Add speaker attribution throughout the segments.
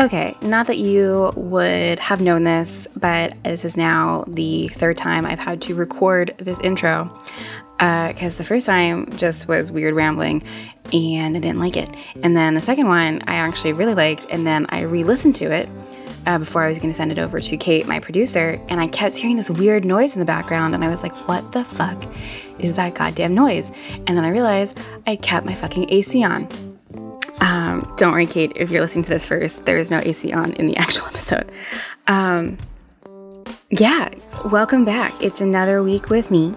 Speaker 1: Okay, not that you would have known this, but this is now the third time I've had to record this intro because uh, the first time just was weird rambling and I didn't like it. And then the second one I actually really liked, and then I re listened to it uh, before I was going to send it over to Kate, my producer, and I kept hearing this weird noise in the background, and I was like, what the fuck is that goddamn noise? And then I realized I kept my fucking AC on. Um, don't worry, Kate, if you're listening to this first, there is no AC on in the actual episode. Um, yeah, welcome back. It's another week with me.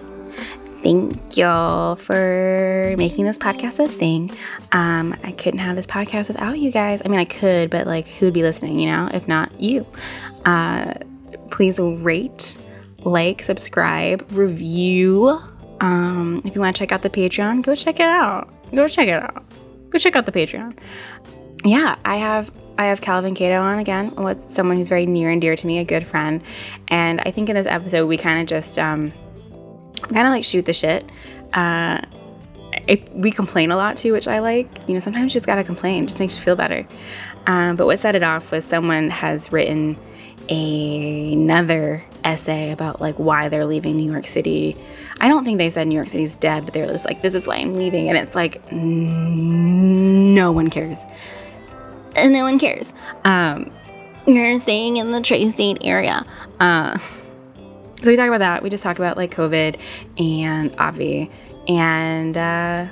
Speaker 1: Thank y'all for making this podcast a thing. Um, I couldn't have this podcast without you guys. I mean, I could, but like, who'd be listening, you know, if not you? Uh, please rate, like, subscribe, review. Um, if you want to check out the Patreon, go check it out. Go check it out go check out the Patreon. Yeah, I have I have Calvin Cato on again with someone who's very near and dear to me, a good friend. And I think in this episode we kind of just um, kind of like shoot the shit. Uh, if we complain a lot too, which I like. You know, sometimes you just gotta complain, it just makes you feel better. Um, but what set it off was someone has written a, another essay about like why they're leaving New York City. I don't think they said New York City's dead, but they're just like, this is why I'm leaving. And it's like, no one cares. And no one cares. Um, you're staying in the tri-state area. Uh, so we talk about that. We just talk about like COVID and Avi. And uh,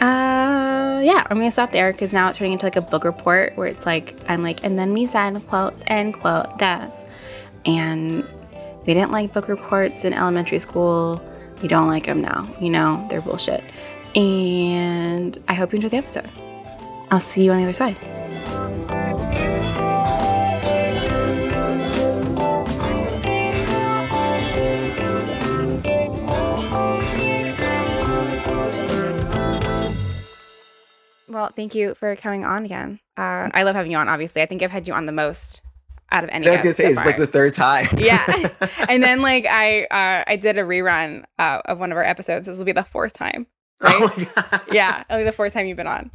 Speaker 1: uh, yeah, I'm gonna stop there because now it's turning into like a book report where it's like I'm like, and then me said quote end quote das, and they didn't like book reports in elementary school. You don't like them now. You know they're bullshit. And I hope you enjoy the episode. I'll see you on the other side. well, thank you for coming on again. Uh, I love having you on. Obviously, I think I've had you on the most out of any.
Speaker 2: I was gonna say
Speaker 1: so
Speaker 2: it's like the third time.
Speaker 1: yeah, and then like I uh, I did a rerun uh, of one of our episodes. This will be the fourth time. Right?
Speaker 2: Oh my god.
Speaker 1: yeah, only the fourth time you've been on.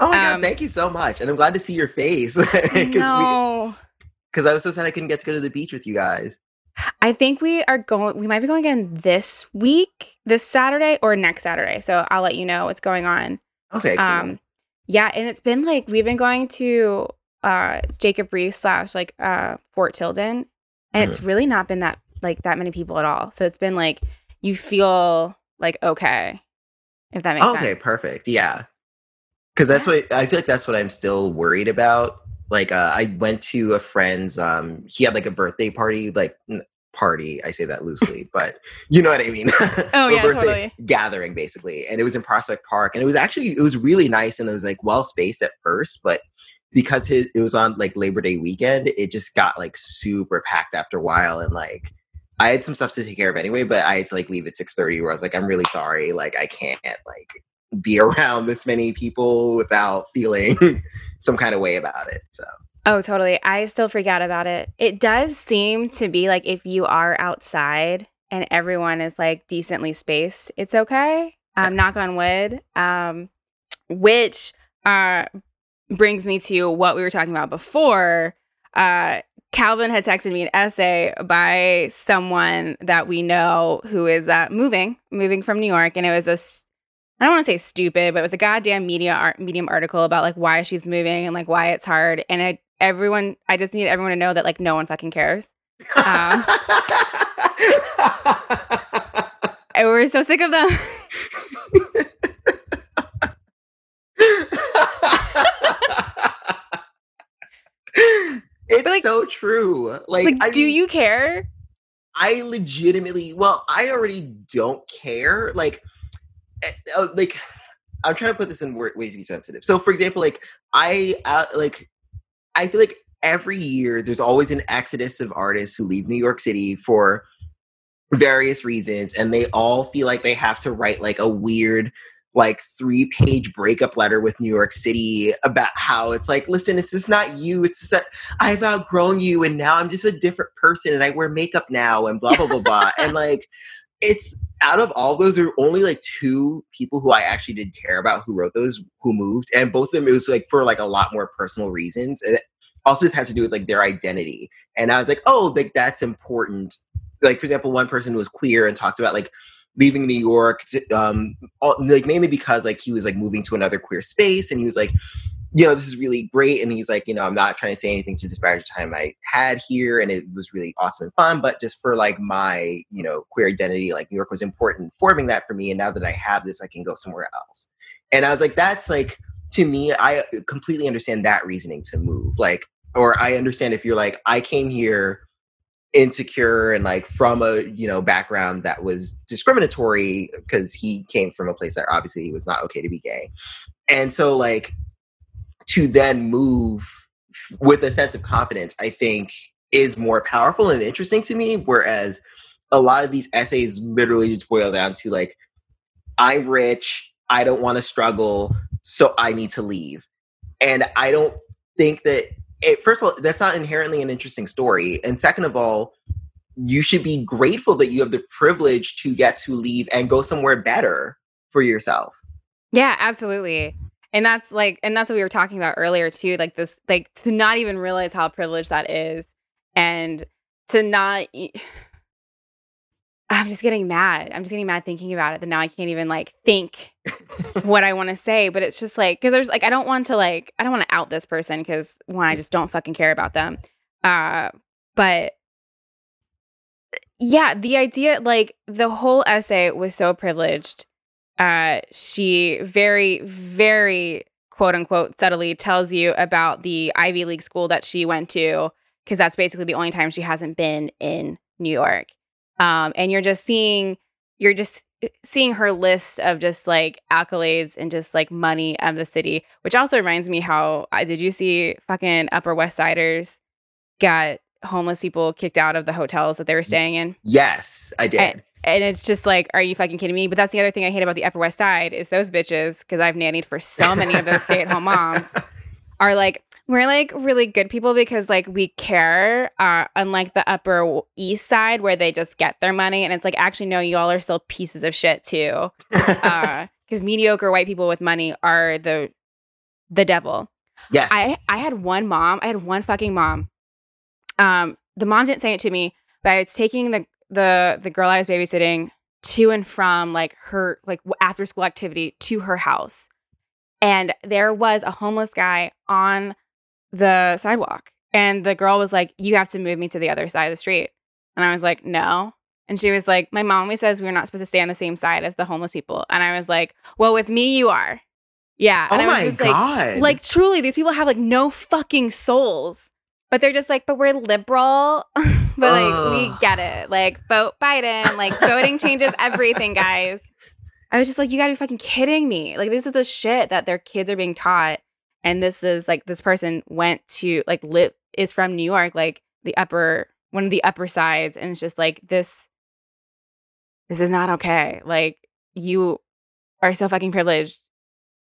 Speaker 2: Oh my
Speaker 1: Um,
Speaker 2: god, thank you so much. And I'm glad to see your face.
Speaker 1: I
Speaker 2: Because. I was so sad I couldn't get to go to the beach with you guys.
Speaker 1: I think we are going. We might be going again this week, this Saturday or next Saturday. So I'll let you know what's going on.
Speaker 2: Okay. Cool.
Speaker 1: Um, yeah, and it's been like we've been going to uh Jacob Riis slash like uh Fort Tilden, and it's really not been that like that many people at all. So it's been like you feel like okay, if that makes
Speaker 2: okay,
Speaker 1: sense.
Speaker 2: Okay, perfect. Yeah. Cause that's what I feel like that's what I'm still worried about. Like uh, I went to a friend's um he had like a birthday party, like n- party, I say that loosely, but you know what I mean.
Speaker 1: Oh, yeah, totally.
Speaker 2: Gathering basically. And it was in Prospect Park. And it was actually it was really nice and it was like well spaced at first, but because his it was on like Labor Day weekend, it just got like super packed after a while and like I had some stuff to take care of anyway, but I had to like leave at six thirty. Where I was like, I'm really sorry, like I can't like be around this many people without feeling some kind of way about it. So
Speaker 1: Oh, totally. I still freak out about it. It does seem to be like if you are outside and everyone is like decently spaced, it's okay. Um, knock on wood. Um, which uh brings me to what we were talking about before. Uh, Calvin had texted me an essay by someone that we know who is uh, moving, moving from New York, and it was a I don't want to say stupid, but it was a goddamn media art, medium article about like why she's moving and like why it's hard. And it, everyone, I just need everyone to know that like no one fucking cares. Um. And we're so sick of them.
Speaker 2: it's
Speaker 1: like-
Speaker 2: so true. Like,
Speaker 1: like, do
Speaker 2: mean,
Speaker 1: you care?
Speaker 2: I legitimately, well, I already don't care. Like, uh, like I'm trying to put this in ways to be sensitive. So, for example, like I uh, like I feel like every year there's always an exodus of artists who leave New York City for various reasons, and they all feel like they have to write like a weird like three page breakup letter with New York City about how it's like, listen, it's just not you. It's just that I've outgrown you and now I'm just a different person and I wear makeup now and blah, blah, blah, blah. and like, it's out of all those, there are only like two people who I actually did care about who wrote those, who moved. And both of them, it was like for like a lot more personal reasons. And it also just has to do with like their identity. And I was like, oh, like that's important. Like, for example, one person was queer and talked about like, leaving New York, to, um, all, like mainly because like he was like moving to another queer space, and he was like, you know, this is really great, and he's like, you know, I'm not trying to say anything to disparage the time I had here, and it was really awesome and fun, but just for like my, you know, queer identity, like New York was important forming that for me, and now that I have this, I can go somewhere else. And I was like, that's like to me, I completely understand that reasoning to move, like, or I understand if you're like, I came here insecure and like from a you know background that was discriminatory because he came from a place that obviously he was not okay to be gay. And so like to then move with a sense of confidence i think is more powerful and interesting to me whereas a lot of these essays literally just boil down to like i'm rich i don't want to struggle so i need to leave. And i don't think that it, first of all, that's not inherently an interesting story. And second of all, you should be grateful that you have the privilege to get to leave and go somewhere better for yourself.
Speaker 1: Yeah, absolutely. And that's like, and that's what we were talking about earlier too. Like this, like to not even realize how privileged that is, and to not. I'm just getting mad. I'm just getting mad thinking about it. That now I can't even like think what I want to say. But it's just like because there's like I don't want to like I don't want to out this person because one I just don't fucking care about them. Uh, but yeah, the idea like the whole essay was so privileged. Uh, she very very quote unquote subtly tells you about the Ivy League school that she went to because that's basically the only time she hasn't been in New York. Um, and you're just seeing you're just seeing her list of just like accolades and just like money of the city, which also reminds me how uh, did you see fucking Upper West Siders got homeless people kicked out of the hotels that they were staying in?
Speaker 2: Yes, I did.
Speaker 1: And, and it's just like, are you fucking kidding me? But that's the other thing I hate about the Upper West Side is those bitches because I've nannied for so many of those stay at home moms are like we're like really good people because like we care uh, unlike the upper east side where they just get their money and it's like actually no y'all are still pieces of shit too because uh, mediocre white people with money are the the devil.
Speaker 2: Yes.
Speaker 1: I i had one mom i had one fucking mom. Um the mom didn't say it to me but i was taking the the the girl i was babysitting to and from like her like after school activity to her house and there was a homeless guy on the sidewalk. And the girl was like, You have to move me to the other side of the street. And I was like, No. And she was like, My mom always says we're not supposed to stay on the same side as the homeless people. And I was like, Well, with me, you are. Yeah. And
Speaker 2: oh
Speaker 1: I
Speaker 2: was just God.
Speaker 1: like, like truly, these people have like no fucking souls. But they're just like, but we're liberal. but like, Ugh. we get it. Like, vote Biden. Like, voting changes everything, guys. I was just like, you gotta be fucking kidding me. Like, this is the shit that their kids are being taught. And this is like, this person went to, like, live, is from New York, like the upper, one of the upper sides. And it's just like, this, this is not okay. Like, you are so fucking privileged.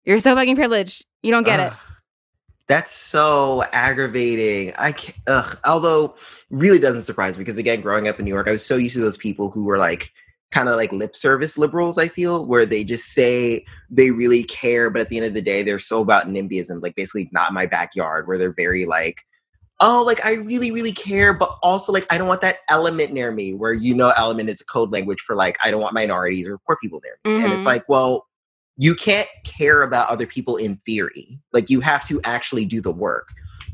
Speaker 1: You're so fucking privileged. You don't get it.
Speaker 2: That's so aggravating. I can't, ugh. Although, really doesn't surprise me because again, growing up in New York, I was so used to those people who were like kind of like lip service liberals i feel where they just say they really care but at the end of the day they're so about nimbyism like basically not my backyard where they're very like oh like i really really care but also like i don't want that element near me where you know element is a code language for like i don't want minorities or poor people there mm-hmm. and it's mm-hmm. like well you can't care about other people in theory like you have to actually do the work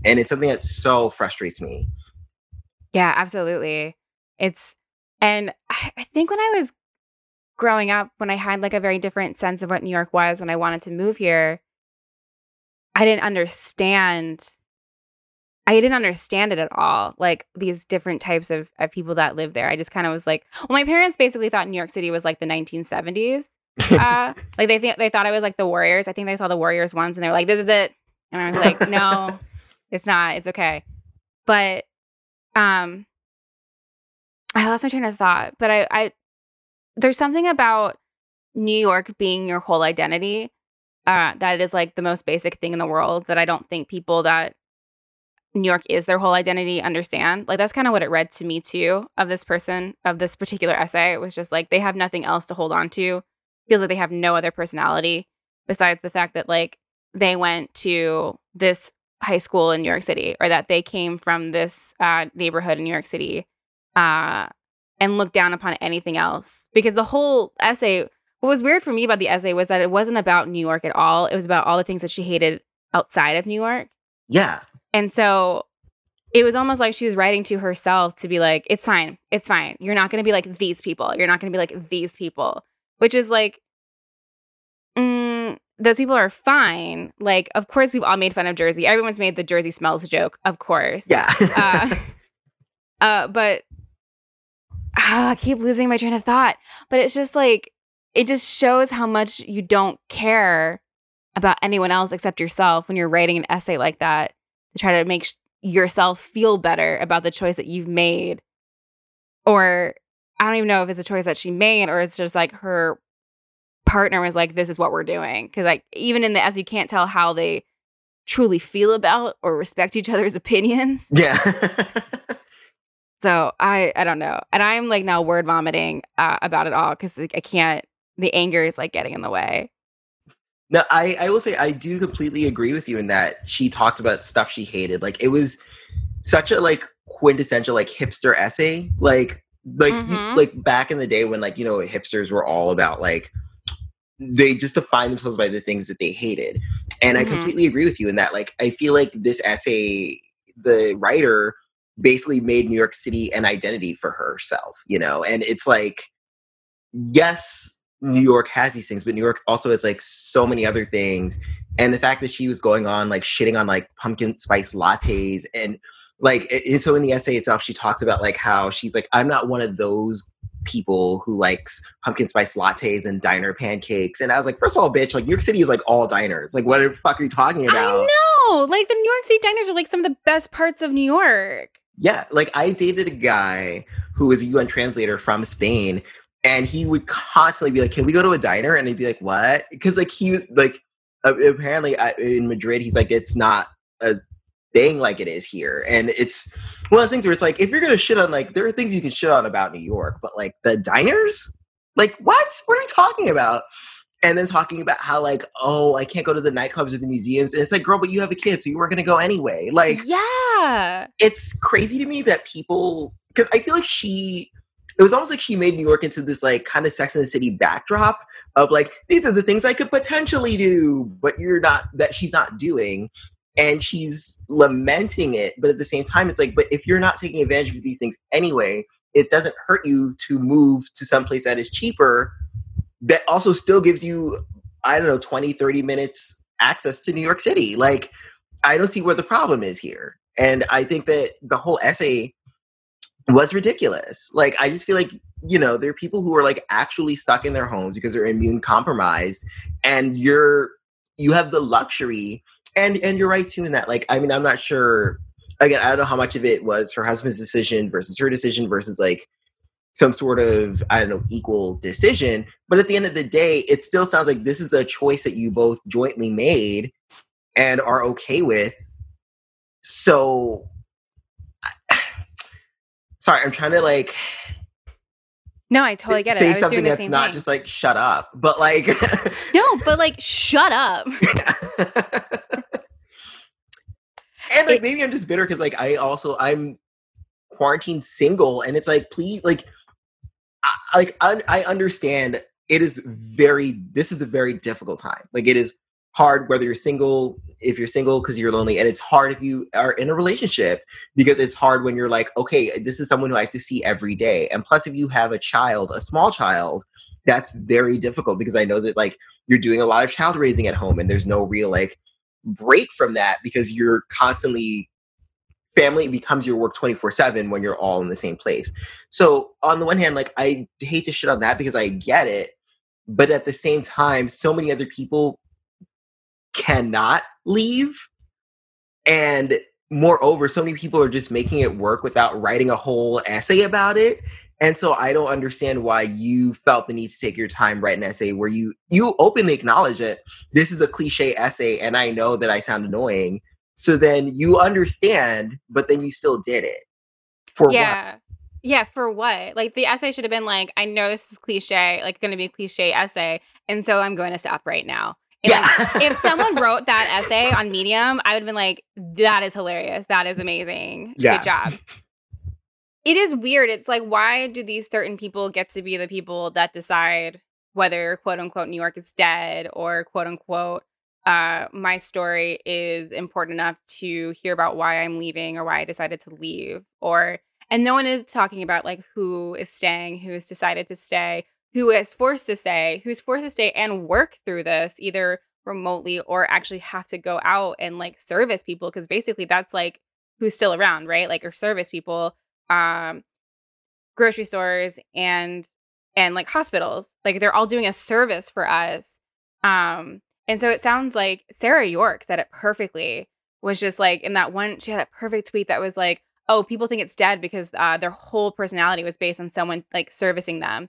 Speaker 2: and it's something that so frustrates me
Speaker 1: yeah absolutely it's and I think when I was growing up, when I had like a very different sense of what New York was when I wanted to move here, I didn't understand. I didn't understand it at all. Like these different types of, of people that live there. I just kind of was like, well, my parents basically thought New York City was like the 1970s. uh, like they think they thought I was like the Warriors. I think they saw the Warriors once and they were like, "This is it," and I was like, "No, it's not. It's okay." But um, I lost my train of thought, but I, I there's something about New York being your whole identity uh, that is like the most basic thing in the world that I don't think people that New York is their whole identity understand. Like that's kind of what it read to me too of this person of this particular essay. It was just like they have nothing else to hold on to. Feels like they have no other personality besides the fact that like they went to this high school in New York City or that they came from this uh, neighborhood in New York City uh, and look down upon anything else. Because the whole essay, what was weird for me about the essay was that it wasn't about New York at all. It was about all the things that she hated outside of New York.
Speaker 2: Yeah.
Speaker 1: And so it was almost like she was writing to herself to be like, it's fine. It's fine. You're not going to be like these people. You're not going to be like these people, which is like, mm, those people are fine. Like, of course, we've all made fun of Jersey. Everyone's made the Jersey smells joke, of course.
Speaker 2: Yeah.
Speaker 1: uh, uh, but ah, I keep losing my train of thought. But it's just like, it just shows how much you don't care about anyone else except yourself when you're writing an essay like that to try to make sh- yourself feel better about the choice that you've made. Or I don't even know if it's a choice that she made or it's just like her partner was like, this is what we're doing. Cause like even in the as you can't tell how they truly feel about or respect each other's opinions.
Speaker 2: Yeah.
Speaker 1: So I I don't know, and I'm like now word vomiting uh, about it all because like, I can't. The anger is like getting in the way.
Speaker 2: No, I I will say I do completely agree with you in that she talked about stuff she hated. Like it was such a like quintessential like hipster essay. Like like mm-hmm. like back in the day when like you know hipsters were all about like they just define themselves by the things that they hated. And mm-hmm. I completely agree with you in that. Like I feel like this essay, the writer basically made New York City an identity for herself, you know? And it's like, yes, New York has these things, but New York also has like so many other things. And the fact that she was going on like shitting on like pumpkin spice lattes and like, it, so in the essay itself, she talks about like how she's like, I'm not one of those people who likes pumpkin spice lattes and diner pancakes. And I was like, first of all, bitch, like New York City is like all diners. Like, what the fuck are you talking about? I
Speaker 1: know. Like the New York City diners are like some of the best parts of New York.
Speaker 2: Yeah, like I dated a guy who was a UN translator from Spain, and he would constantly be like, "Can we go to a diner?" And he'd be like, "What?" Because like he like apparently in Madrid, he's like, "It's not a thing like it is here," and it's one of those things where it's like, if you're gonna shit on like, there are things you can shit on about New York, but like the diners, like what? What are you talking about? And then talking about how like, oh, I can't go to the nightclubs or the museums, and it's like, girl, but you have a kid, so you weren't gonna go anyway. Like,
Speaker 1: yeah,
Speaker 2: it's crazy to me that people because I feel like she it was almost like she made New York into this like kind of Sex and the City backdrop of like these are the things I could potentially do, but you're not that she's not doing, and she's lamenting it. But at the same time, it's like, but if you're not taking advantage of these things anyway, it doesn't hurt you to move to some place that is cheaper that also still gives you I don't know 20 30 minutes access to New York City. Like I don't see where the problem is here. And I think that the whole essay was ridiculous. Like I just feel like you know there are people who are like actually stuck in their homes because they're immune compromised, and you're you have the luxury and and you're right too in that. Like I mean I'm not sure. Again, I don't know how much of it was her husband's decision versus her decision versus like some sort of I don't know equal decision. But at the end of the day, it still sounds like this is a choice that you both jointly made and are okay with. So sorry, I'm trying to like.
Speaker 1: No, I totally get
Speaker 2: it. Say something that's not thing. just like shut up, but like.
Speaker 1: no, but like shut up.
Speaker 2: and like it, maybe I'm just bitter because like I also I'm quarantined single, and it's like please like, I, like I, I understand it is very this is a very difficult time. Like it is hard whether you're single if you're single because you're lonely and it's hard if you are in a relationship because it's hard when you're like okay this is someone who i have to see every day and plus if you have a child a small child that's very difficult because i know that like you're doing a lot of child raising at home and there's no real like break from that because you're constantly family becomes your work 24 7 when you're all in the same place so on the one hand like i hate to shit on that because i get it but at the same time so many other people cannot leave. And moreover, so many people are just making it work without writing a whole essay about it. And so I don't understand why you felt the need to take your time write an essay where you you openly acknowledge it. This is a cliche essay, and I know that I sound annoying. So then you understand, but then you still did it.
Speaker 1: For yeah. What? Yeah, for what? Like the essay should have been like, I know this is cliche, like going to be a cliche essay, and so I'm going to stop right now. And yeah. if someone wrote that essay on Medium, I would have been like, that is hilarious. That is amazing. Yeah. Good job. It is weird. It's like, why do these certain people get to be the people that decide whether quote unquote New York is dead or quote unquote uh, my story is important enough to hear about why I'm leaving or why I decided to leave or and no one is talking about like who is staying, who has decided to stay, who is forced to stay, who's forced to stay and work through this either remotely or actually have to go out and like service people because basically that's like who's still around, right? Like or service people, um, grocery stores and and like hospitals. Like they're all doing a service for us. Um, and so it sounds like Sarah York said it perfectly. Was just like in that one, she had a perfect tweet that was like, "Oh, people think it's dead because uh, their whole personality was based on someone like servicing them."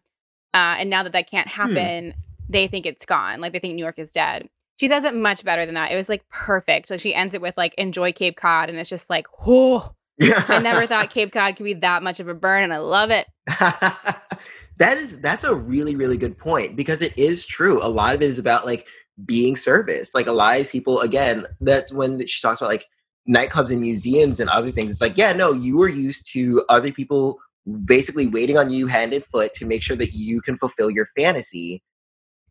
Speaker 1: Uh, and now that that can't hmm. happen, hmm. they think it's gone. Like they think New York is dead. She says it much better than that. It was like perfect. Like she ends it with like enjoy Cape Cod, and it's just like, whoa. I never thought Cape Cod could be that much of a burn, and I love it.
Speaker 2: that is that's a really really good point because it is true. A lot of it is about like being serviced. Like a lot of people, again, that's when she talks about like nightclubs and museums and other things. It's like, yeah, no, you were used to other people basically waiting on you hand and foot to make sure that you can fulfill your fantasy.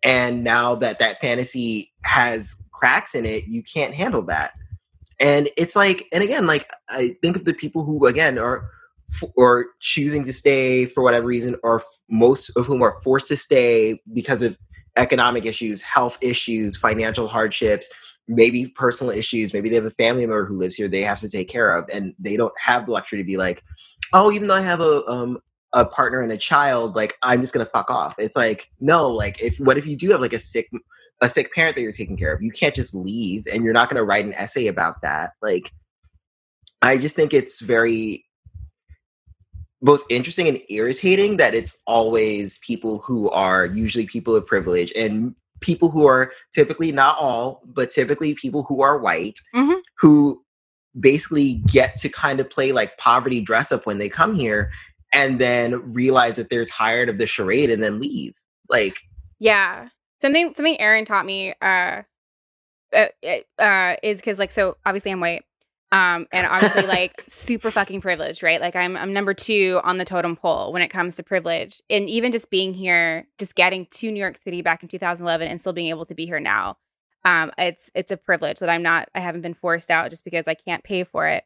Speaker 2: And now that that fantasy has cracks in it, you can't handle that. And it's like, and again, like I think of the people who again are or choosing to stay for whatever reason, or most of whom are forced to stay because of economic issues, health issues, financial hardships, maybe personal issues. Maybe they have a family member who lives here they have to take care of, and they don't have the luxury to be like, oh, even though I have a um a partner and a child, like I'm just gonna fuck off. It's like no, like if what if you do have like a sick a sick parent that you're taking care of? You can't just leave, and you're not gonna write an essay about that. Like, I just think it's very. Both interesting and irritating that it's always people who are usually people of privilege and people who are typically not all, but typically people who are white
Speaker 1: Mhm.
Speaker 2: who basically get to kind of play like poverty dress up when they come here and then realize that they're tired of the charade and then leave. Like,
Speaker 1: Yeah. Something something Aaron taught me uh uh, uh is because like so obviously I'm white. Um and obviously like super fucking privileged, right? Like I'm I'm number two on the totem pole when it comes to privilege. And even just being here, just getting to New York City back in 2011 and still being able to be here now. Um it's it's a privilege that I'm not I haven't been forced out just because I can't pay for it.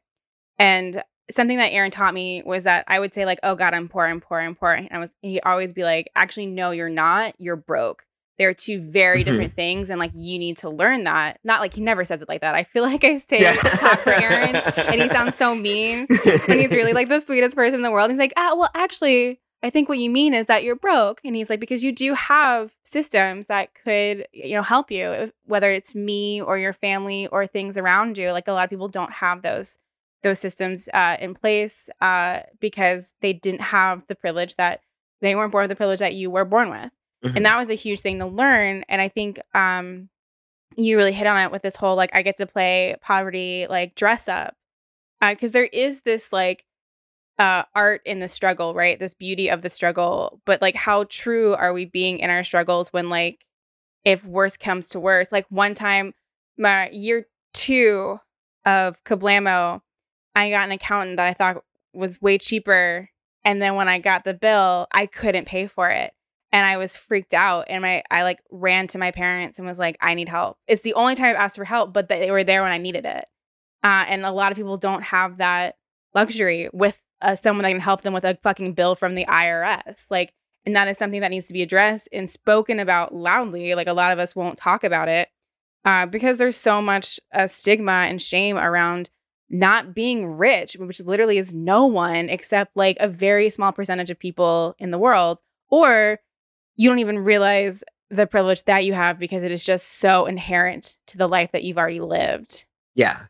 Speaker 1: And something that Aaron taught me was that I would say like, "Oh God, I'm poor, I'm poor, I'm poor," and I was he'd always be like, "Actually, no, you're not. You're broke." They're two very
Speaker 2: Mhm.
Speaker 1: different things, and like you need to learn that. Not like he never says it like that. I feel like I say
Speaker 2: Yeah.
Speaker 1: talk for Aaron, and he sounds so mean and he's really like the sweetest person in the world. He's like, ah, well, actually, I think what you mean is that you're broke. And he's like, because you do have systems that could, you know, help you, if- whether it's me or your family or things around you. Like a lot of people don't have those those systems uh, in place uh, because they didn't have the privilege that they weren't born with the privilege that you were born with
Speaker 2: Mhm.
Speaker 1: and that was a huge thing to learn and i think um you really hit on it with this whole like i get to play poverty like dress up because there is this like uh art in the struggle right? This beauty of the struggle but like how true are we being in our struggles when like if worse comes to worse? Like one time my year two of kablamo i got an accountant that i thought was way cheaper and then when i got the bill i couldn't pay for it and I was freaked out and my I like ran to my parents and was like I need help. It's the only time I've asked for help, but they were there when I needed it. Uh, and a lot of people don't have that luxury with uh, someone that can help them with a fucking bill from the IRS. Like, and that is something that needs to be addressed and spoken about loudly. Like a lot of us won't talk about it uh, because there's so much uh, stigma and shame around not being rich, which literally is no one except like a very small percentage of people in the world, or you don't even realize the privilege that you have because it is just so inherent to the life that you've already lived.
Speaker 2: yeah.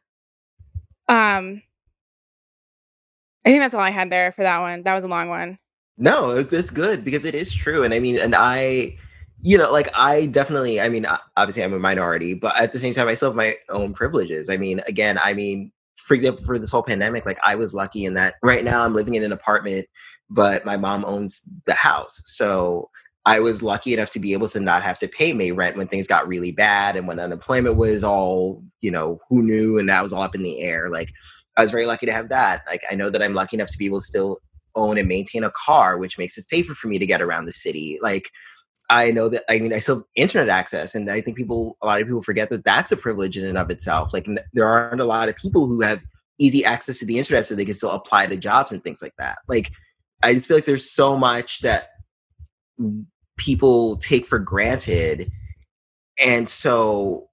Speaker 1: Um I think that's all I had there for that one. That was a long one.
Speaker 2: No, it- it's good because it is true. And I mean, and I, you know, like I definitely, I mean, obviously I'm a minority, but at the same time, I still have my own privileges. I mean, again, I mean, for example, for this whole pandemic, like I was lucky in that right now I'm living in an apartment, but my mom owns the house. So I was lucky enough to be able to not have to pay May rent when things got really bad and when unemployment was all, you know, who knew and that was all up in the air. Like I was very lucky to have that. Like I know that I'm lucky enough to be able to still own and maintain a car, which makes it safer for me to get around the city. Like, I know that, I mean, I still have internet access, and I think people, a lot of people forget that that's a privilege in and of itself. Like, there aren't a lot of people who have easy access to the internet so they can still apply to jobs and things like that. Like, I just feel like there's so much that people take for granted. And so,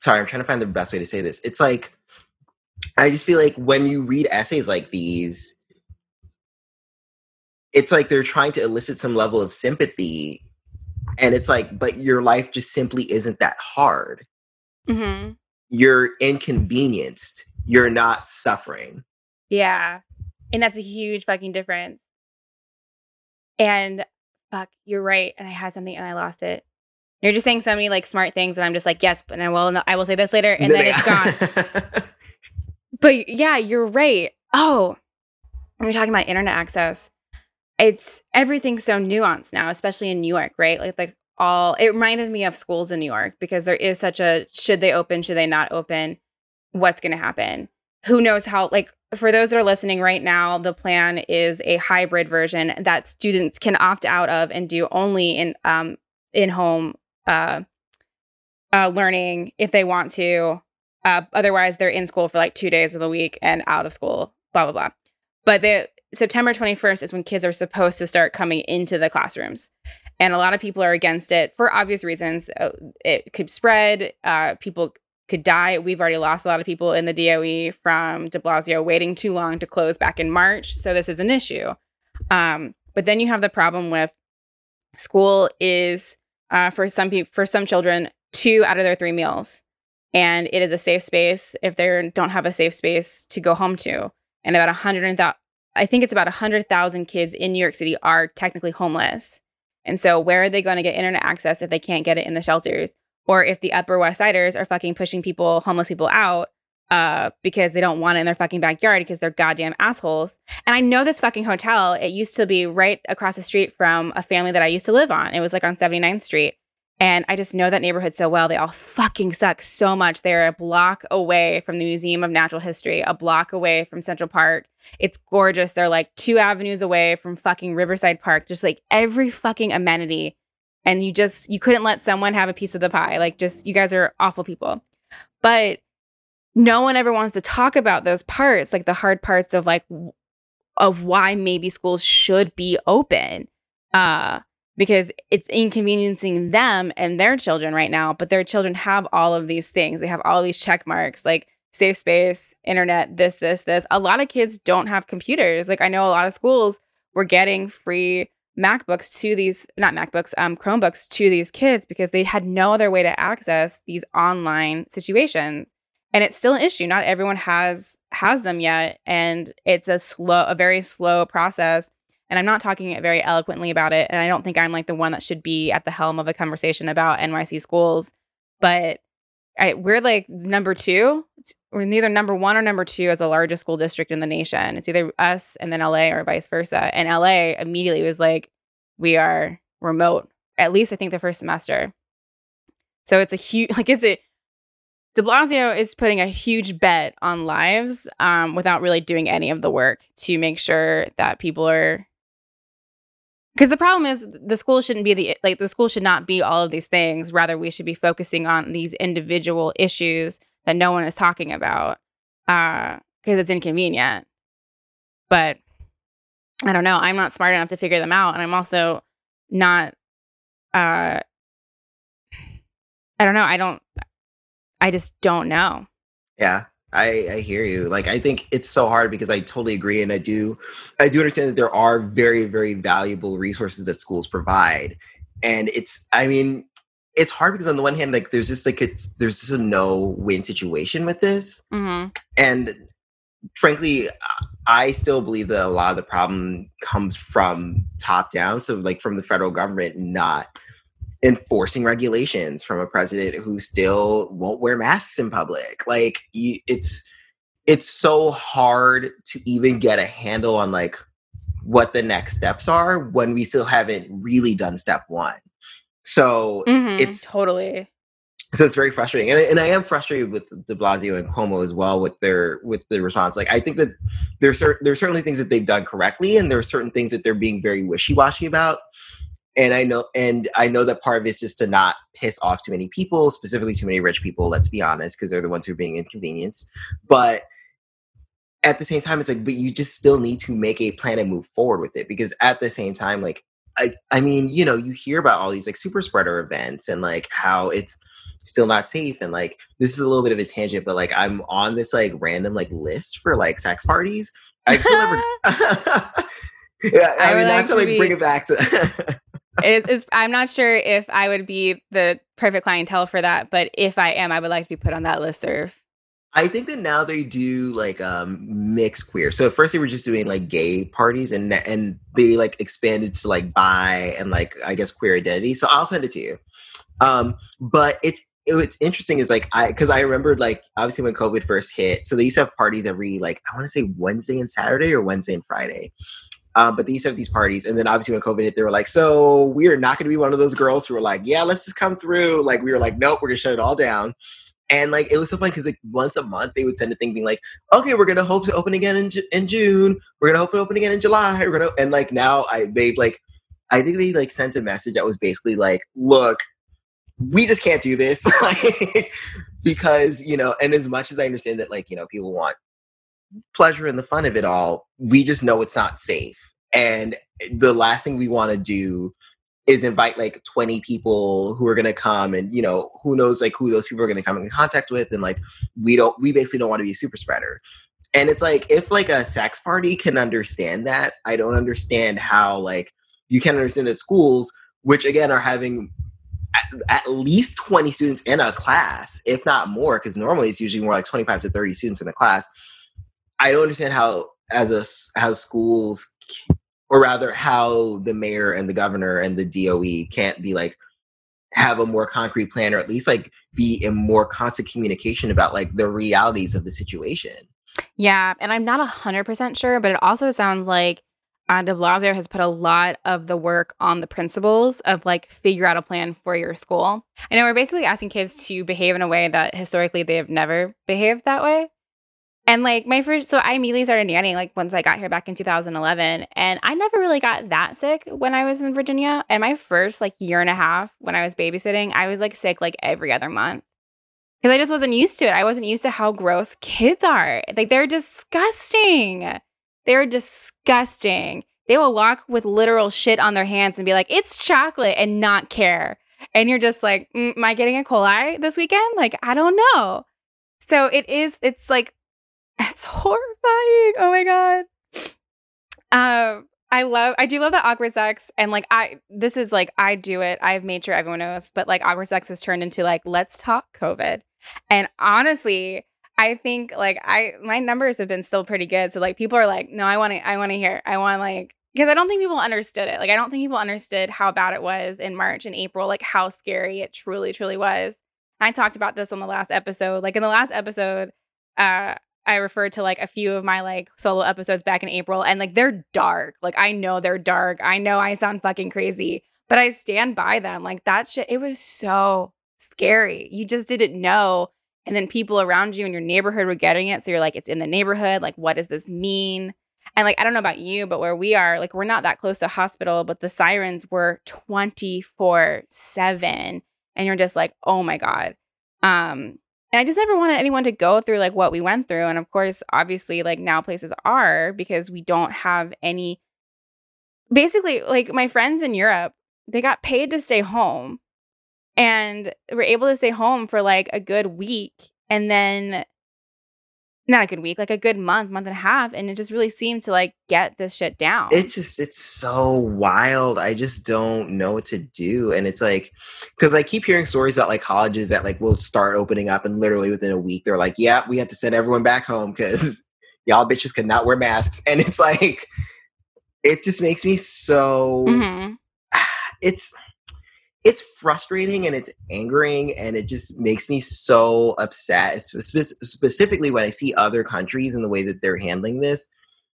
Speaker 2: sorry, I'm trying to find the best way to say this. It's like, I just feel like when you read essays like these, it's like they're trying to elicit some level of sympathy. And it's like, but your life just simply isn't that hard.
Speaker 1: Mm-hmm.
Speaker 2: You're inconvenienced. You're not suffering.
Speaker 1: Yeah. And that's a huge fucking difference. And fuck, you're right. And I had something and I lost it. You're just saying so many like smart things, and I'm just like, yes, but I will. I will say this later, and then it's gone. But yeah, you're right. Oh, we are talking about internet access. It's everything's so nuanced now, especially in New York, right? Like like all it reminded me of schools in New York because there is such a should they open, should they not open? What's gonna happen? Who knows how like for those that are listening right now, the plan is a hybrid version that students can opt out of and do only in um in home uh uh learning if they want to uh, otherwise, they're in school for like two days of the week and out of school, blah, blah, blah. But the September 21st is when kids are supposed to start coming into the classrooms. And a lot of people are against it for obvious reasons. Uh, It could spread, uh, people could die. We've already lost a lot of people in the DOE from de Blasio waiting too long to close back in March. So this is an issue. Um, but then you have the problem with school is uh, for some people, for some children, two out of their three meals and it is a safe space if they don't have a safe space to go home to and about 100,000, I think it's about 100,000 kids in New York City are technically homeless. And so where are they going to get internet access if they can't get it in the shelters? Or if the Upper West Siders are fucking pushing people, homeless people out uh, because they don't want it in their fucking backyard because they're goddamn assholes. And I know this fucking hotel, it used to be right across the street from a family that I used to live on. It was like on 79th Street. And I just know that neighborhood so well. They all fucking suck so much. They're a block away from the Museum of Natural History, a block away from Central Park. It's gorgeous. They're like two avenues away from fucking Riverside Park, just like every fucking amenity. And you just, you couldn't let someone have a piece of the pie. Like, just, you guys are awful people. But no one ever wants to talk about those parts, like the hard parts of like, of why maybe schools should be open. Uh, because it's inconveniencing them and their children right now, but their children have all of these things. They have all these check marks like safe space, internet, this, this, this. A lot of kids don't have computers. Like I know a lot of schools were getting free MacBooks to these, not MacBooks, um, Chromebooks to these kids because they had no other way to access these online situations. And it's still an issue. Not everyone has has them yet, and it's a slow, a very slow process and I'm not talking very eloquently about it. And I don't think I'm like the one that should be at the helm of a conversation about NYC schools. But I, we're like number two. We're neither number one or number two as the largest school district in the nation. It's either us and then LA or vice versa. And LA immediately was like, we are remote, at least I think the first semester. So it's a huge, like, it's a, de Blasio is putting a huge bet on lives um, without really doing any of the work to make sure that people are because the problem is the school shouldn't be the like the school should not be all of these things. Rather we should be focusing on these individual issues that no one is talking about uh because it's inconvenient. But i don't know. I'm not smart enough to figure them out and i'm also not uh i don't know. I don't i just don't know.
Speaker 2: Yeah I, I hear you. Like I think it's so hard because I totally agree, and I do, I do understand that there are very, very valuable resources that schools provide, and it's, I mean, it's hard because on the one hand, like there's just like it's there's just a no win situation with this, mm-hmm. and frankly, I still believe that a lot of the problem comes from top down, so like from the federal government not enforcing regulations from a president who still won't wear masks in public. Like it's it's so hard to even get a handle on like what the next steps are when we still haven't really done step 1. So mm-hmm, it's
Speaker 1: totally
Speaker 2: so it's very frustrating and, and i am frustrated with de blasio and cuomo as well with their with the response like i think that there's certain there's certainly things that they've done correctly and there are certain things that they're being very wishy-washy about and I know and I know that part of it is just to not piss off too many people, specifically too many rich people, let's be honest, because they're the ones who are being inconvenienced. But at the same time, it's like, but you just still need to make a plan and move forward with it. Because at the same time, like I I mean, you know, you hear about all these like super spreader events and like how it's still not safe and like this is a little bit of a tangent, but like I'm on this like random like list for like sex parties. I still never yeah, I, I mean, not to like be... bring it back to
Speaker 1: it's, it's, I'm not sure if I would be the perfect clientele for that, but if I am, I would like to be put on that list serve.
Speaker 2: I think that now they do like um mixed queer. So at first they were just doing like gay parties and and they like expanded to like bi and like I guess queer identity. So I'll send it to you. Um but it's what's interesting is like I because I remembered like obviously when COVID first hit, so they used to have parties every like I want to say Wednesday and Saturday or Wednesday and Friday. Um, but these have these parties, and then obviously when COVID hit, they were like, "So we are not going to be one of those girls who were like, yeah, let's just come through." Like we were like, "Nope, we're gonna shut it all down." And like it was so funny because like once a month they would send a thing being like, "Okay, we're gonna hope to open again in, in June. We're gonna hope to open again in July. We're gonna," and like now I they've like, I think they like sent a message that was basically like, "Look, we just can't do this," because you know, and as much as I understand that like you know people want pleasure and the fun of it all, we just know it's not safe and the last thing we want to do is invite like 20 people who are going to come and you know who knows like who those people are going to come in contact with and like we don't we basically don't want to be a super spreader. And it's like if like a sex party can understand that i don't understand how like you can't understand that schools which again are having at, at least 20 students in a class if not more because normally it's usually more like 25 to 30 students in a class i don't understand how as a how schools or rather how the mayor and the governor and the DOE can't be like have a more concrete plan or at least like be in more constant communication about like the realities of the situation.
Speaker 1: Yeah, and I'm not 100% sure, but it also sounds like uh, de Blasio has put a lot of the work on the principals of like figure out a plan for your school. I know we're basically asking kids to behave in a way that historically they have never behaved that way. And like my first, so I immediately started nannying like once I got here back in 2011. And I never really got that sick when I was in Virginia. And my first like year and a half when I was babysitting, I was like sick like every other month because I just wasn't used to it. I wasn't used to how gross kids are. Like they're disgusting. They're disgusting. They will walk with literal shit on their hands and be like, it's chocolate and not care. And you're just like, mm, am I getting a coli this weekend? Like, I don't know. So it is, it's like it's horrifying. Oh my god. Um, I love I do love the awkward sex and like I this is like I do it. I've made sure everyone knows, but like awkward sex has turned into like let's talk COVID. And honestly, I think like I my numbers have been still pretty good. So like people are like, no, I want to I want to hear. I want like because I don't think people understood it. Like I don't think people understood how bad it was in March and April, like how scary it truly, truly was. I talked about this on the last episode. Like in the last episode, uh, I referred to like a few of my like solo episodes back in April and like they're dark. Like I know they're dark. I know I sound fucking crazy, but I stand by them. Like that shit, it was so scary. You just didn't know. And then people around you in your neighborhood were getting it. So you're like, it's in the neighborhood. Like, what does this mean? And like, I don't know about you, but where we are, like, we're not that close to hospital, but the sirens were 24 7. And you're just like, oh my God. Um, and I just never wanted anyone to go through like what we went through. And of course, obviously, like now places are because we don't have any. Basically, like my friends in Europe, they got paid to stay home and were able to stay home for like a good week. And then not a good week, like a good month, month and a half, and it just really seemed to like get this shit down.
Speaker 2: It just it's so wild. I just don't know what to do, and it's like because I keep hearing stories about like colleges that like will start opening up, and literally within a week they're like, "Yeah, we have to send everyone back home because y'all bitches could not wear masks," and it's like it just makes me so. Mm-hmm. It's it's frustrating and it's angering and it just makes me so upset Spe- specifically when i see other countries and the way that they're handling this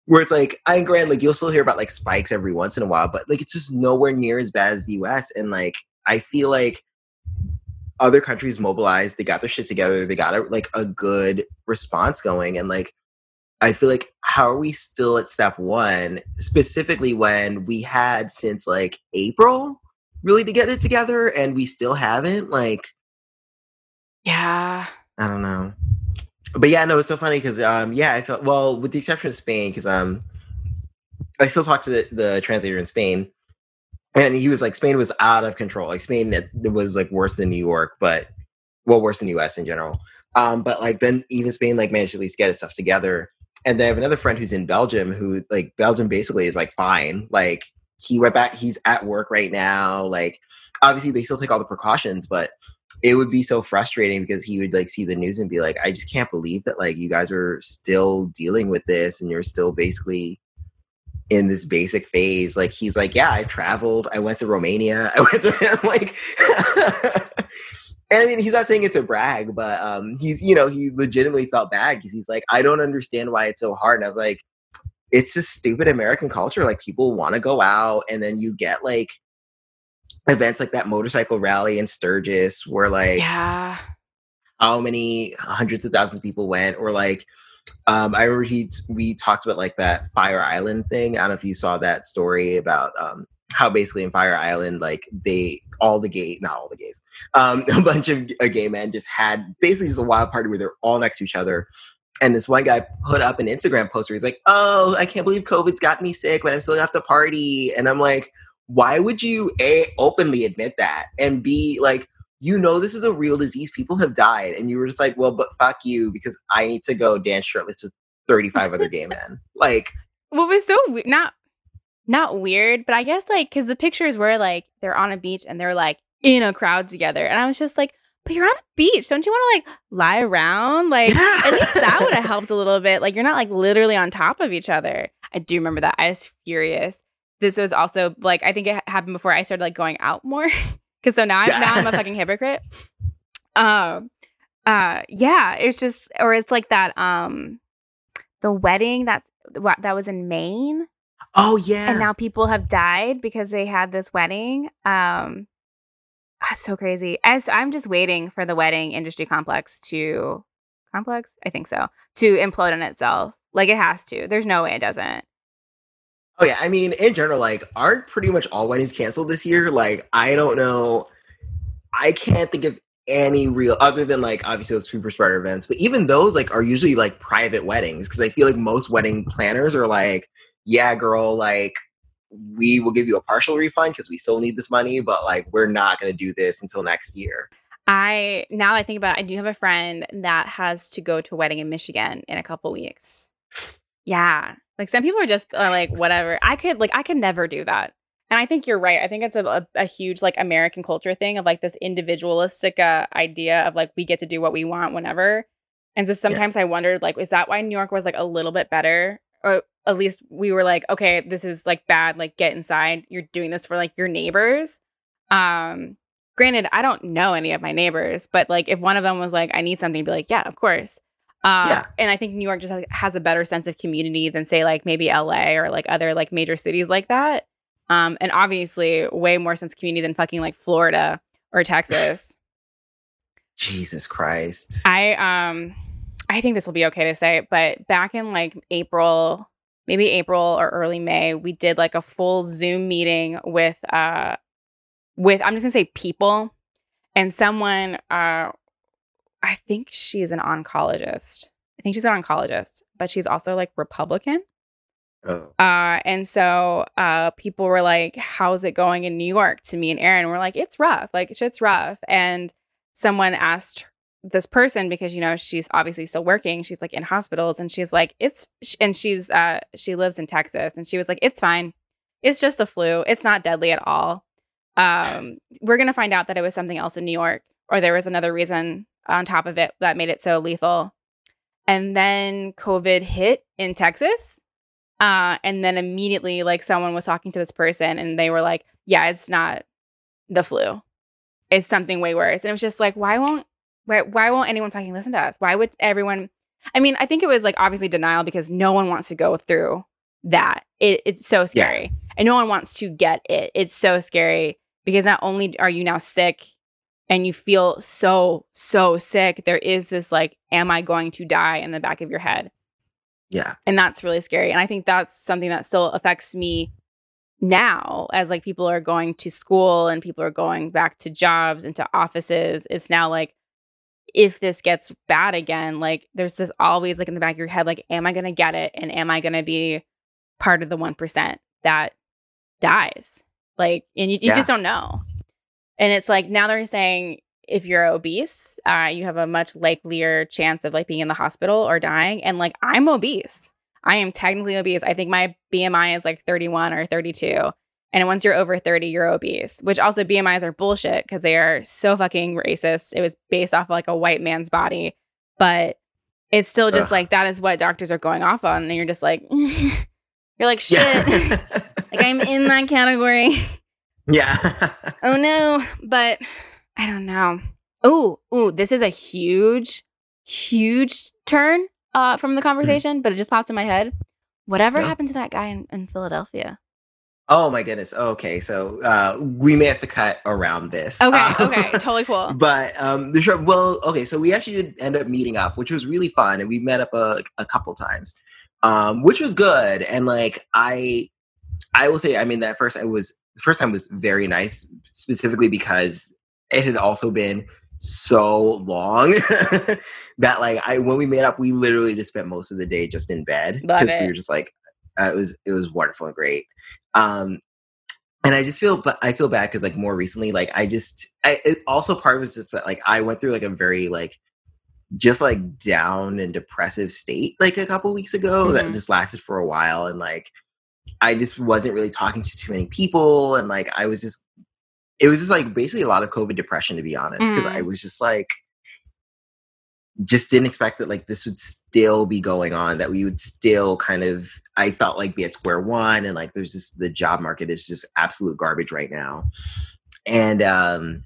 Speaker 2: where it's like i grant like you'll still hear about like spikes every once in a while but like it's just nowhere near as bad as the us and like i feel like other countries mobilized they got their shit together they got a, like a good response going and like i feel like how are we still at step one specifically when we had since like april really to get it together and we still haven't like
Speaker 1: yeah.
Speaker 2: I don't know. But yeah no it's so funny because um yeah i felt well with the exception of spain because um i still talked to the, the translator in spain and he was like spain was out of control. Like spain it, it was like worse than new york but well worse than us in general. Um but like then even spain like managed to at least get its stuff together and then I have another friend who's in belgium who like belgium basically is like fine like he went back he's at work right now like obviously they still take all the precautions but it would be so frustrating because he would like see the news and be like i just can't believe that like you guys are still dealing with this and you're still basically in this basic phase. Like he's like yeah i traveled i went to romania i went to like and i mean he's not saying it to brag but um he's you know he legitimately felt bad because he's like i don't understand why it's so hard. And i was like it's a stupid American culture. Like people want to go out, and then you get like events like that motorcycle rally in Sturgis, where like
Speaker 1: yeah,
Speaker 2: how many hundreds of thousands of people went, or like um, I remember he we talked about like that Fire Island thing. I don't know if you saw that story about um, how basically in Fire Island, like they all the gay, not all the gays, um, a bunch of uh, gay men just had basically just a wild party where they're all next to each other and this one guy put up an Instagram post where he's like, "Oh, I can't believe COVID's got me sick, but I'm still gonna have to party." And I'm like, "Why would you a openly admit that and b like, you know, this is a real disease. People have died, and you were just like, well, but fuck you because I need to go dance shirtless with 35 other gay men." Like,
Speaker 1: what was so not not weird, but I guess like because the pictures were like they're on a beach and they're like in a crowd together, and I was just like, but you're on a beach. Don't you want to like lie around? Like
Speaker 2: Yeah.
Speaker 1: at least that would have helped a little bit. Like you're not like literally on top of each other. I do remember that. I was furious. This was also like I think it happened before I started like going out more. Cause so now I'm now I'm a fucking hypocrite. Um uh yeah, it's just or it's like that um the wedding that that was in Maine
Speaker 2: Oh yeah.
Speaker 1: and now people have died because they had this wedding. Um, ah, so crazy. As I'm just waiting for the wedding industry complex to complex, I think so, to implode on itself. Like it has to. There's no way it doesn't.
Speaker 2: Oh yeah, I mean, in general, like, aren't pretty much all weddings canceled this year? Like, I don't know. I can't think of any real other than like obviously those super spreader events, but even those like are usually like private weddings because I feel like most wedding planners are like, yeah, girl, like we will give you a partial refund because we still need this money, but like we're not going to do this until next year.
Speaker 1: I now I think about it, I do have a friend that has to go to a wedding in Michigan in a couple weeks. Yeah. Like some people are just are like whatever. I could like I could never do that. And I think you're right. I think it's a, a, a huge like American culture thing of like this individualistic uh, idea of like we get to do what we want whenever. And so sometimes I wondered like is that why New York was like a little bit better or at least we were like okay this is like bad like get inside you're doing this for like your neighbors. Um granted I don't know any of my neighbors but like if one of them was like I need something be like yeah of course. Uh,
Speaker 2: Yeah.
Speaker 1: And I think New York just has, has a better sense of community than say like maybe LA or like other like major cities like that. Um, and obviously way more sense of community than fucking like Florida or Texas.
Speaker 2: Jesus Christ.
Speaker 1: I um I think this will be okay to say, but back in like April, maybe April or early May, we did like a full Zoom meeting with uh with I'm just gonna say people and someone uh I think she's an oncologist. I think she's an oncologist, but she's also like Republican.
Speaker 2: Oh.
Speaker 1: Uh, and so uh, people were like, "How's it going in New York?" To me and Aaron, we're like, "It's rough. Like shit's rough." And someone asked this person because you know she's obviously still working. She's like in hospitals, and she's like, "It's," and she's uh, she lives in Texas, and she was like, "It's fine. It's just a flu. It's not deadly at all." Um, we're gonna find out that it was something else in New York, or there was another reason on top of it that made it so lethal. And then COVID hit in Texas. Uh, and then immediately, like, someone was talking to this person and they were like, yeah, it's not the flu. It's something way worse. And it was just like, why won't, why, why won't anyone fucking listen to us? Why would everyone? I mean, I think it was like obviously denial because no one wants to go through that. It, it's so scary. And no one wants to get it. It's so scary because not only are you now sick and you feel so, so sick, there is this like, am I going to die in the back of your head?
Speaker 2: Yeah.
Speaker 1: and that's really scary and i think that's something that still affects me now as like people are going to school and people are going back to jobs and to offices it's now like if this gets bad again like there's this always like in the back of your head like am i going to get it? And am i going to be part of the 1% that dies? Like and you, you
Speaker 2: Yeah.
Speaker 1: just don't know. And it's like now they're saying if you're obese uh, you have a much likelier chance of like being in the hospital or dying. And like i'm obese. I am technically obese. I think my bmi is like 31 or 32 and once you're over 30 you're obese which also bmis are bullshit because they are so fucking racist it was based off of like a white man's body but it's still just
Speaker 2: Ugh.
Speaker 1: like that is what doctors are going off on and you're just like you're like shit
Speaker 2: Yeah.
Speaker 1: like i'm in that category
Speaker 2: yeah.
Speaker 1: oh no but i don't know oh ooh this is a huge huge turn uh from the conversation but it just popped in my head whatever
Speaker 2: Yeah.
Speaker 1: happened to that guy in, in philadelphia
Speaker 2: oh my goodness. Okay. So uh, we may have to cut around this.
Speaker 1: okay
Speaker 2: Uh,
Speaker 1: okay totally cool
Speaker 2: But um, the show, well, okay, so we actually did end up meeting up, which was really fun, and we met up a, a couple times, um, which was good. And like I, I will say, I mean, that first I was the first time was very nice, specifically because it had also been so long that like I when we made up, we literally just spent most of the day just in bed
Speaker 1: because
Speaker 2: we were just like uh, it was it was wonderful and great. Um, and I just feel, but I feel bad because like more recently, like I just, I it also part of it was just that like I went through like a very like just like down and depressive state like a couple weeks ago
Speaker 1: Mhm.
Speaker 2: that just lasted for a while, and like I just wasn't really talking to too many people, and like I was just it was just like basically a lot of COVID depression, to be honest, because
Speaker 1: Mhm.
Speaker 2: I was just like, just didn't expect that like this would still be going on, that we would still kind of, I felt like be at square one, and like there's just the job market is just absolute garbage right now. And um,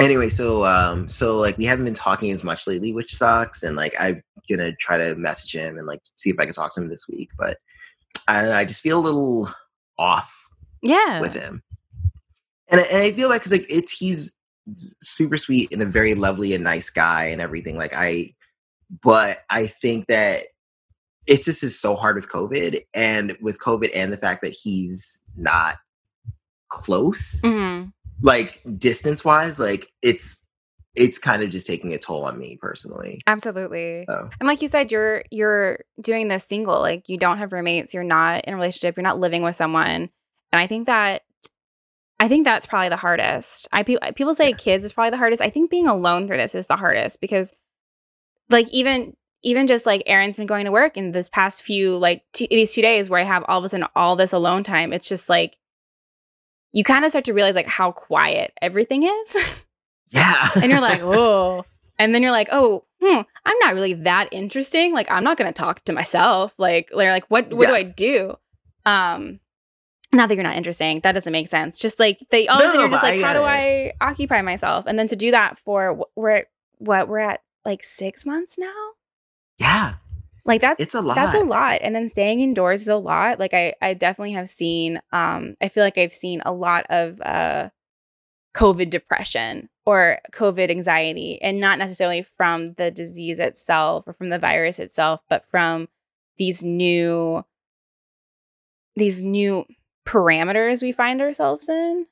Speaker 2: anyway, so um, so like we haven't been talking as much lately, which sucks. And like I'm gonna try to message him and like see if I can talk to him this week, but I don't know. I just feel a little off
Speaker 1: Yeah.
Speaker 2: with him. And and I feel like because like it's he's super sweet and a very lovely and nice guy and everything. Like I, but I think that it just is so hard with COVID and with COVID and the fact that he's not close,
Speaker 1: Mhm.
Speaker 2: like distance wise, like it's it's kind of just taking a toll on me personally.
Speaker 1: Absolutely.
Speaker 2: So
Speaker 1: And like you said, you're you're doing this single. Like you don't have roommates, you're not in a relationship, you're not living with someone. And I think that I think that's probably the hardest. I pe- people say
Speaker 2: Yeah.
Speaker 1: kids is probably the hardest. I think being alone through this is the hardest because like even even just like Aaron's been going to work in this past few like two, these two days where I have all of a sudden all this alone time. It's just like you kind of start to realize like how quiet everything is.
Speaker 2: yeah,
Speaker 1: and you're like, oh. And then you're like, oh, hmm, I'm not really that interesting. Like, I'm not gonna talk to myself. Like, they're like, what what do I do? Um, not that you're not interesting. That doesn't make sense. Just like they all of a sudden you're just like,
Speaker 2: I
Speaker 1: how do
Speaker 2: it.
Speaker 1: I occupy myself? And then to do that for we're at what we're at like six months now.
Speaker 2: yeah,
Speaker 1: Like that's
Speaker 2: it's a lot.
Speaker 1: that's a lot. And then staying indoors is a lot. Like I I definitely have seen um I feel like I've seen a lot of uh COVID depression or COVID anxiety and not necessarily from the disease itself or from the virus itself, but from these new these new parameters we find ourselves in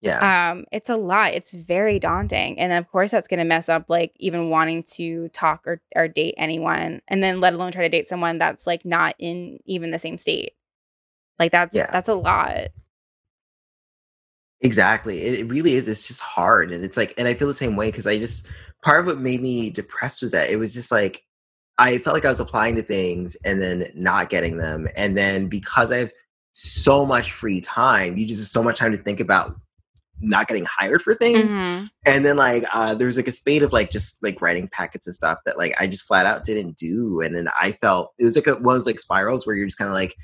Speaker 2: Yeah,
Speaker 1: um it's a lot it's very daunting and of course that's going to mess up like even wanting to talk or, or date anyone and then let alone try to date someone that's like not in even the same state like that's
Speaker 2: Yeah.
Speaker 1: that's a lot
Speaker 2: Exactly. It, it really is. It's just hard. And it's like, and I feel the same way because I just, part of what made me depressed was that it was just like, I felt like I was applying to things and then not getting them. And then because I have so much free time, you just have so much time to think about not getting hired for things.
Speaker 1: Mhm.
Speaker 2: And then like, uh, there was like a spate of like just like writing packets and stuff that like I just flat out didn't do. And then I felt it was like a, one of those like spirals where you're just kind of like,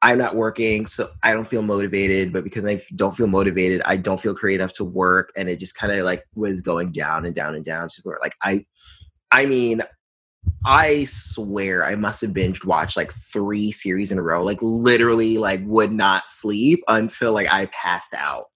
Speaker 2: I'm not working, so I don't feel motivated. But because I don't feel motivated, I don't feel creative enough to work, and it just kind of like was going down and down and down to where like I, I mean, I swear I must have binge watched like three series in a row, like literally like would not sleep until like I passed out,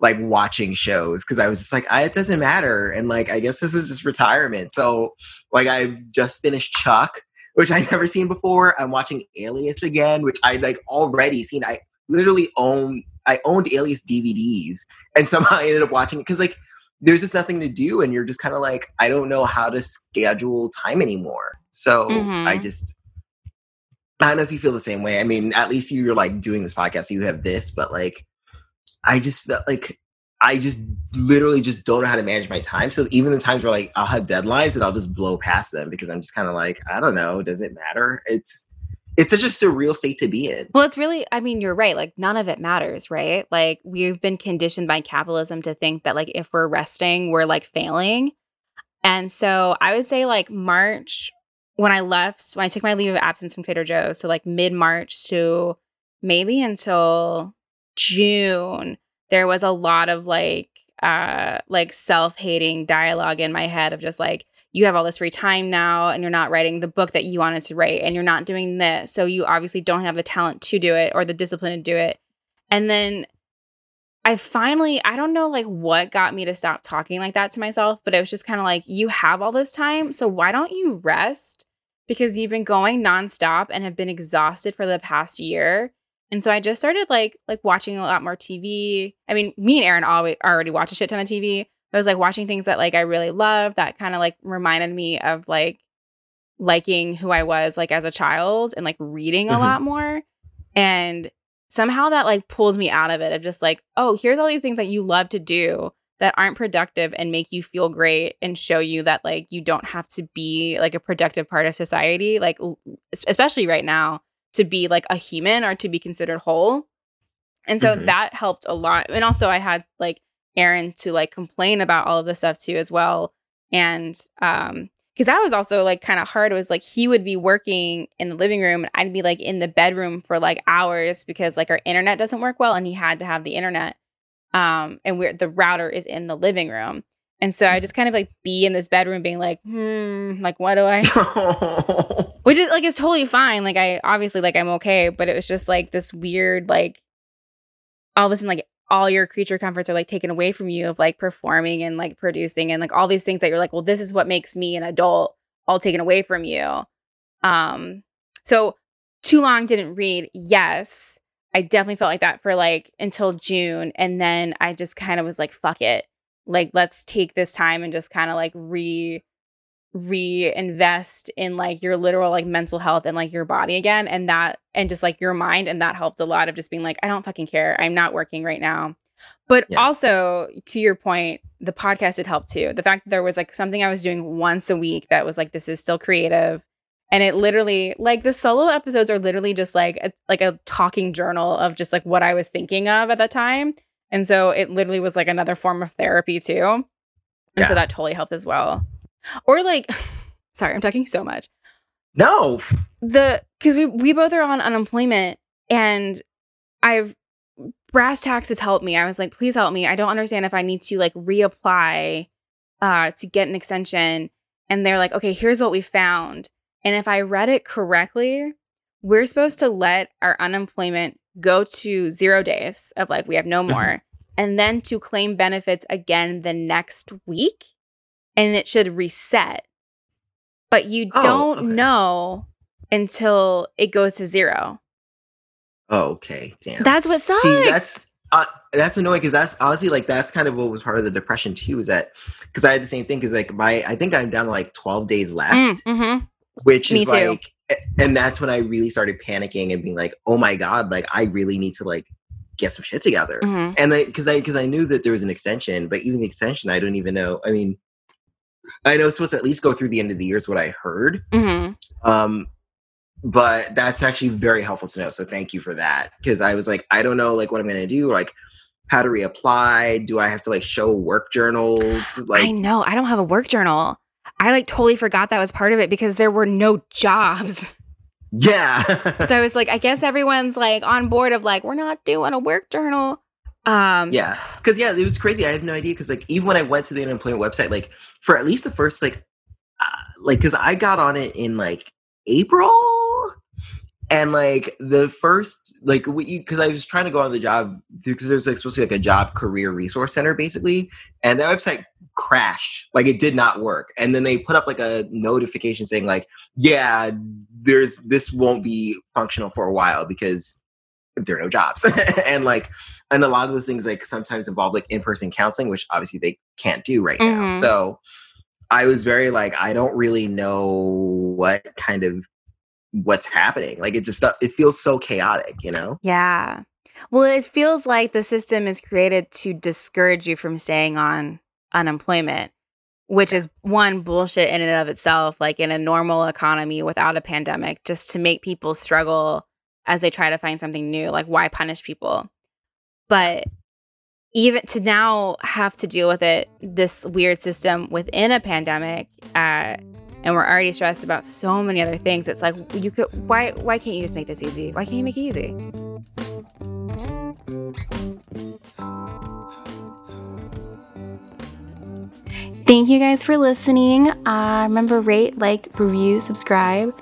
Speaker 2: like watching shows because I was just like, I, it doesn't matter, and like I guess this is just retirement. So like I've just finished Chuck which I'd never seen before. I'm watching Alias again, which I like already seen. I literally own I owned Alias DVDs, and somehow I ended up watching it because like there's just nothing to do, and you're just kind of like I don't know how to schedule time anymore. So
Speaker 1: Mhm.
Speaker 2: I just I don't know if you feel the same way. I mean, at least you're like doing this podcast, so you have this, but like I just felt like I just literally just don't know how to manage my time. So even the times where like I'll have deadlines and I'll just blow past them because I'm just kind of like, I don't know, does it matter? It's it's such a surreal state to be in.
Speaker 1: well it's really i mean you're right like none of it matters right like we've been conditioned by capitalism to think that like if we're resting we're like failing and so i would say like march when i left when i took my leave of absence from trader joe's so like mid-march to maybe until june there was a lot of like uh like self-hating dialogue in my head of just like you have all this free time now and you're not writing the book that you wanted to write and you're not doing this. So you obviously don't have the talent to do it or the discipline to do it. And then i finally i don't know like what got me to stop talking like that to myself but it was just kind of like you have all this time so why don't you rest? Because you've been going nonstop and have been exhausted for the past year. And so i just started like like watching a lot more tv i mean me and aaron always already watch a shit ton of tv I was like watching things that like I really love that kind of like reminded me of like liking who I was like as a child and like reading a
Speaker 2: Mhm.
Speaker 1: lot more. And somehow that like pulled me out of it of just like, oh, here's all these things that you love to do that aren't productive and make you feel great and show you that like you don't have to be like a productive part of society, like especially right now to be like a human or to be considered whole. And so
Speaker 2: Mhm.
Speaker 1: that helped a lot. And also I had like Aaron to like complain about all of this stuff too as well. And um because that was also like kind of hard. It was like he would be working in the living room and I'd be like in the bedroom for like hours because like our internet doesn't work well and he had to have the internet. Um and we're the router is in the living room. And so I just kind of like be in this bedroom being like, hmm, like what do I which is like is totally fine. Like I obviously like I'm okay, but it was just like this weird like all of a sudden like all your creature comforts are like taken away from you of like performing and like producing and like all these things that you're like, well, this is what makes me an adult, all taken away from you. Um, so too long didn't read. Yes, I definitely felt like that for like until June, and then I just kind of was like, fuck it, like let's take this time and just kind of like re reinvest in like your literal like mental health and like your body again and that and just like your mind and that helped a lot of just being like I don't fucking care. I'm not working right now. But
Speaker 2: Yeah.
Speaker 1: also to your point, the podcast had helped too. The fact that there was like something I was doing once a week that was like this is still creative and it literally like the solo episodes are literally just like a, like a talking journal of just like what I was thinking of at that time. And so it literally was like another form of therapy too. And so that totally helped as well. Or like sorry, I'm talking so much.
Speaker 2: no.
Speaker 1: The cuz we we both are on unemployment and I've brass taxes helped me. I was like, please help me. I don't understand if I need to like reapply uh to get an extension. And they're like, okay, here's what we found. And if I read it correctly, we're supposed to let our unemployment go to zero days of like we have no more, and then to claim benefits again the next week, and it should reset. But you
Speaker 2: Oh,
Speaker 1: don't
Speaker 2: okay.
Speaker 1: know until it goes to zero.
Speaker 2: Oh, okay. Damn.
Speaker 1: That's what sucks.
Speaker 2: See, that's uh, that's annoying because that's honestly like that's kind of what was part of the depression too. Is that because I had the same thing because like my I think I'm down to like 12 days left,
Speaker 1: Mm, mhm.
Speaker 2: which
Speaker 1: Me
Speaker 2: is
Speaker 1: too.
Speaker 2: like, and that's when I really started panicking and being like, oh my god, like I really need to like get some shit together.
Speaker 1: Mhm.
Speaker 2: And I because I because I knew that there was an extension, but even the extension, I don't even know. I mean, I know it's supposed to at least go through the end of the year is what I heard.
Speaker 1: Mhm.
Speaker 2: Um, but that's actually very helpful to know. So thank you for that. Because I was like, I don't know like what I'm gonna do, like how to reapply. Do I have to like show work journals? Like I
Speaker 1: know. I don't have a work journal. I like totally forgot that was part of it because there were no jobs.
Speaker 2: yeah.
Speaker 1: so I was like, I guess everyone's like on board of like, we're not doing a work journal. Um
Speaker 2: yeah. Cause yeah, it was crazy. I have no idea. Cause like even when I went to the unemployment website, like for at least the first like uh, like cause I got on it in like April. And like the first, like, because I was trying to go on the job, because there's like supposed to be like a job career resource center basically, and that website crashed. Like it did not work. And then they put up like a notification saying like, yeah, there's this won't be functional for a while because there are no jobs. and like, and a lot of those things like sometimes involve like in-person counseling, which obviously they can't do right now.
Speaker 1: Mhm.
Speaker 2: So I was very like, I don't really know what kind of what's happening. Like it just felt it feels so chaotic, you know?
Speaker 1: Yeah. Well, it feels like the system is created to discourage you from staying on unemployment, which is one bullshit in and of itself, like in a normal economy without a pandemic, just to make people struggle as they try to find something new. Like, why punish people? But even to now have to deal with it, this weird system within a pandemic, uh, and we're already stressed about so many other things. It's like you could why why can't you just make this easy? Why can't you make it easy? Thank you guys for listening. Uh, remember, rate, like, review, subscribe.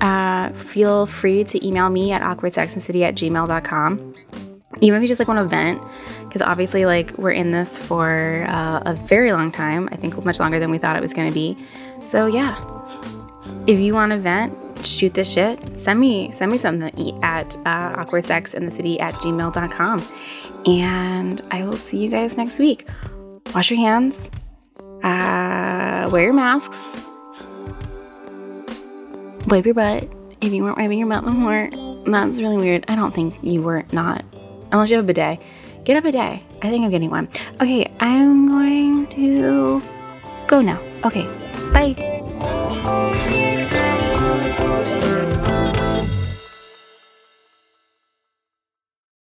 Speaker 1: Uh, feel free to email me at awkwardsexandcity at gmail.com. Even if you just like want to vent, because obviously, like, we're in this for uh, a very long time. I think much longer than we thought it was going to be. So, yeah. If you want to vent, shoot this shit, send me send me something at uh, awkwardsexandthecity at gmail.com. And I will see you guys next week. Wash your hands. Uh, wear your masks. Wipe your butt. If you weren't wiping your butt before, that's really weird. I don't think you were not. Unless you have a bidet. Get up a bidet. I think I'm getting one. Okay, I'm going to go now. Okay, bye.